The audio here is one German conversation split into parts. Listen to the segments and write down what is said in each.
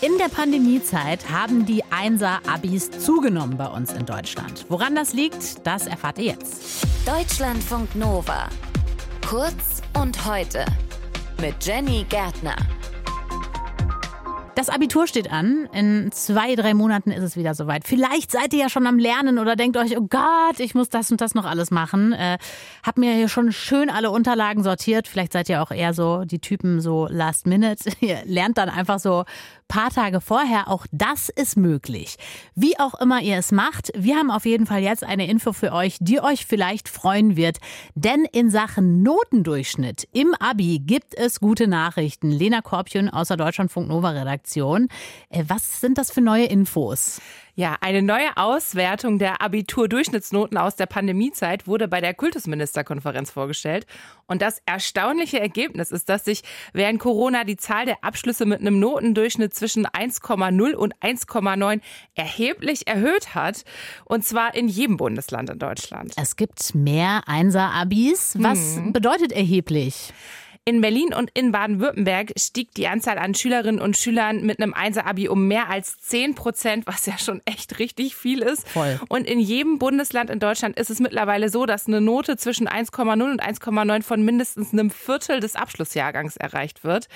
In der Pandemiezeit haben die Einser-Abis zugenommen bei uns in Deutschland. Woran das liegt, das erfahrt ihr jetzt. Deutschlandfunk Nova. Kurz und heute. Mit Jenny Gärtner. Das Abitur steht an. In zwei, drei Monaten ist es wieder soweit. Vielleicht seid ihr ja schon am Lernen oder denkt euch, oh Gott, ich muss das und das noch alles machen. Äh, hab mir hier schon schön alle Unterlagen sortiert. Vielleicht seid ihr auch eher so die Typen so Last Minute. Ihr lernt dann einfach so paar Tage vorher. Auch das ist möglich. Wie auch immer ihr es macht, wir haben auf jeden Fall jetzt eine Info für euch, die euch vielleicht freuen wird. Denn in Sachen Notendurchschnitt im Abi gibt es gute Nachrichten. Lena Korbchen aus der Deutschlandfunk Nova Redaktion. Äh, was sind das für neue Infos? Ja, eine neue Auswertung der Abiturdurchschnittsnoten aus der Pandemiezeit wurde bei der Kultusministerkonferenz vorgestellt. Und das erstaunliche Ergebnis ist, dass sich während Corona die Zahl der Abschlüsse mit einem Notendurchschnitt zwischen 1,0 und 1,9 erheblich erhöht hat. Und zwar in jedem Bundesland in Deutschland. Es gibt mehr Einser-Abis. Was hm. bedeutet erheblich? In Berlin und in Baden-Württemberg stieg die Anzahl an Schülerinnen und Schülern mit einem Einser-Abi um mehr als 10 Prozent, was ja schon echt richtig viel ist. Voll. Und in jedem Bundesland in Deutschland ist es mittlerweile so, dass eine Note zwischen 1,0 und 1,9 von mindestens einem Viertel des Abschlussjahrgangs erreicht wird.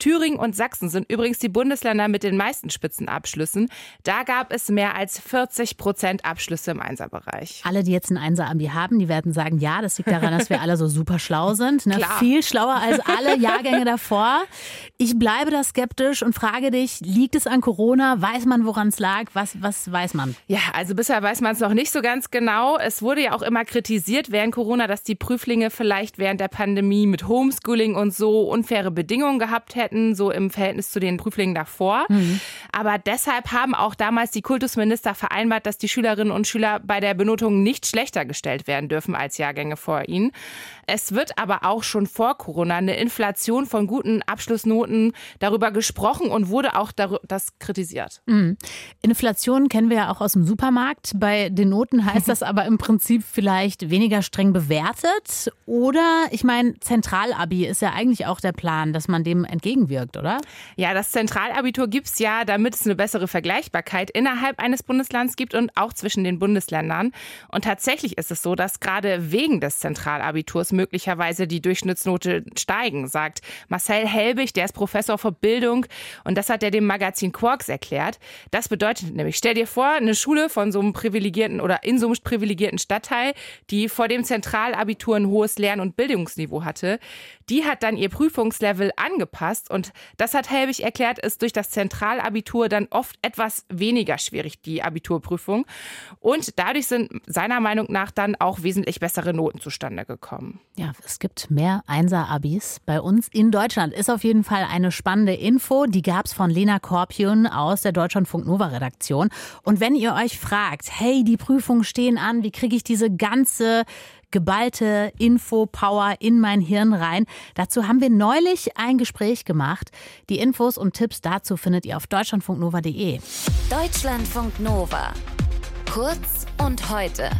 Thüringen und Sachsen sind übrigens die Bundesländer mit den meisten Spitzenabschlüssen. Da gab es mehr als 40 Prozent Abschlüsse im Einserbereich. Alle, die jetzt ein Einser-Abi haben, die werden sagen, ja, das liegt daran, dass wir alle so super schlau sind. Ne? Klar. Viel schlauer als alle Jahrgänge davor. Ich bleibe da skeptisch und frage dich, liegt es an Corona? Weiß man, woran es lag? Was, was weiß man? Ja, also bisher weiß man es noch nicht so ganz genau. Es wurde ja auch immer kritisiert während Corona, dass die Prüflinge vielleicht während der Pandemie mit Homeschooling und so unfaire Bedingungen gehabt hätten, so im Verhältnis zu den Prüflingen davor. Mhm. Aber deshalb haben auch damals die Kultusminister vereinbart, dass die Schülerinnen und Schüler bei der Benotung nicht schlechter gestellt werden dürfen als Jahrgänge vor ihnen. Es wird aber auch schon vor Corona eine Inflation von guten Abschlussnoten darüber gesprochen und wurde auch das kritisiert. Mhm. Inflation kennen wir ja auch aus dem Supermarkt. Bei den Noten heißt das aber im Prinzip vielleicht weniger streng bewertet. Oder ich meine, Zentralabi ist ja eigentlich auch der Plan, dass man dem entgegenwirkt, oder? Ja, das Zentralabitur gibt es ja, damit es eine bessere Vergleichbarkeit innerhalb eines Bundeslands gibt und auch zwischen den Bundesländern. Und tatsächlich ist es so, dass gerade wegen des Zentralabiturs möglicherweise die Durchschnittsnote steigen, sagt Marcel Helbig, der ist Professor für Bildung und das hat er dem Magazin Quarks erklärt. Das bedeutet nämlich, stell dir vor, eine Schule von so einem privilegierten oder in so einem privilegierten Stadtteil, die vor dem Zentralabitur ein hohes Lern- und Bildungsniveau hatte, die hat dann ihr Prüfungslevel angepasst und das hat Helbig erklärt, ist durch das Zentralabitur dann oft etwas weniger schwierig, die Abiturprüfung. Und dadurch sind seiner Meinung nach dann auch wesentlich bessere Noten zustande gekommen. Ja, es gibt mehr Einser-Abis bei uns in Deutschland. Ist auf jeden Fall eine spannende Info. Die gab es von Lena Korpion aus der Deutschlandfunk Nova Redaktion. Und wenn ihr euch fragt, hey, die Prüfungen stehen an, wie kriege ich diese ganze geballte Info-Power in mein Hirn rein. Dazu haben wir neulich ein Gespräch gemacht. Die Infos und Tipps dazu findet ihr auf deutschlandfunknova.de. Deutschlandfunk Nova. Kurz und heute.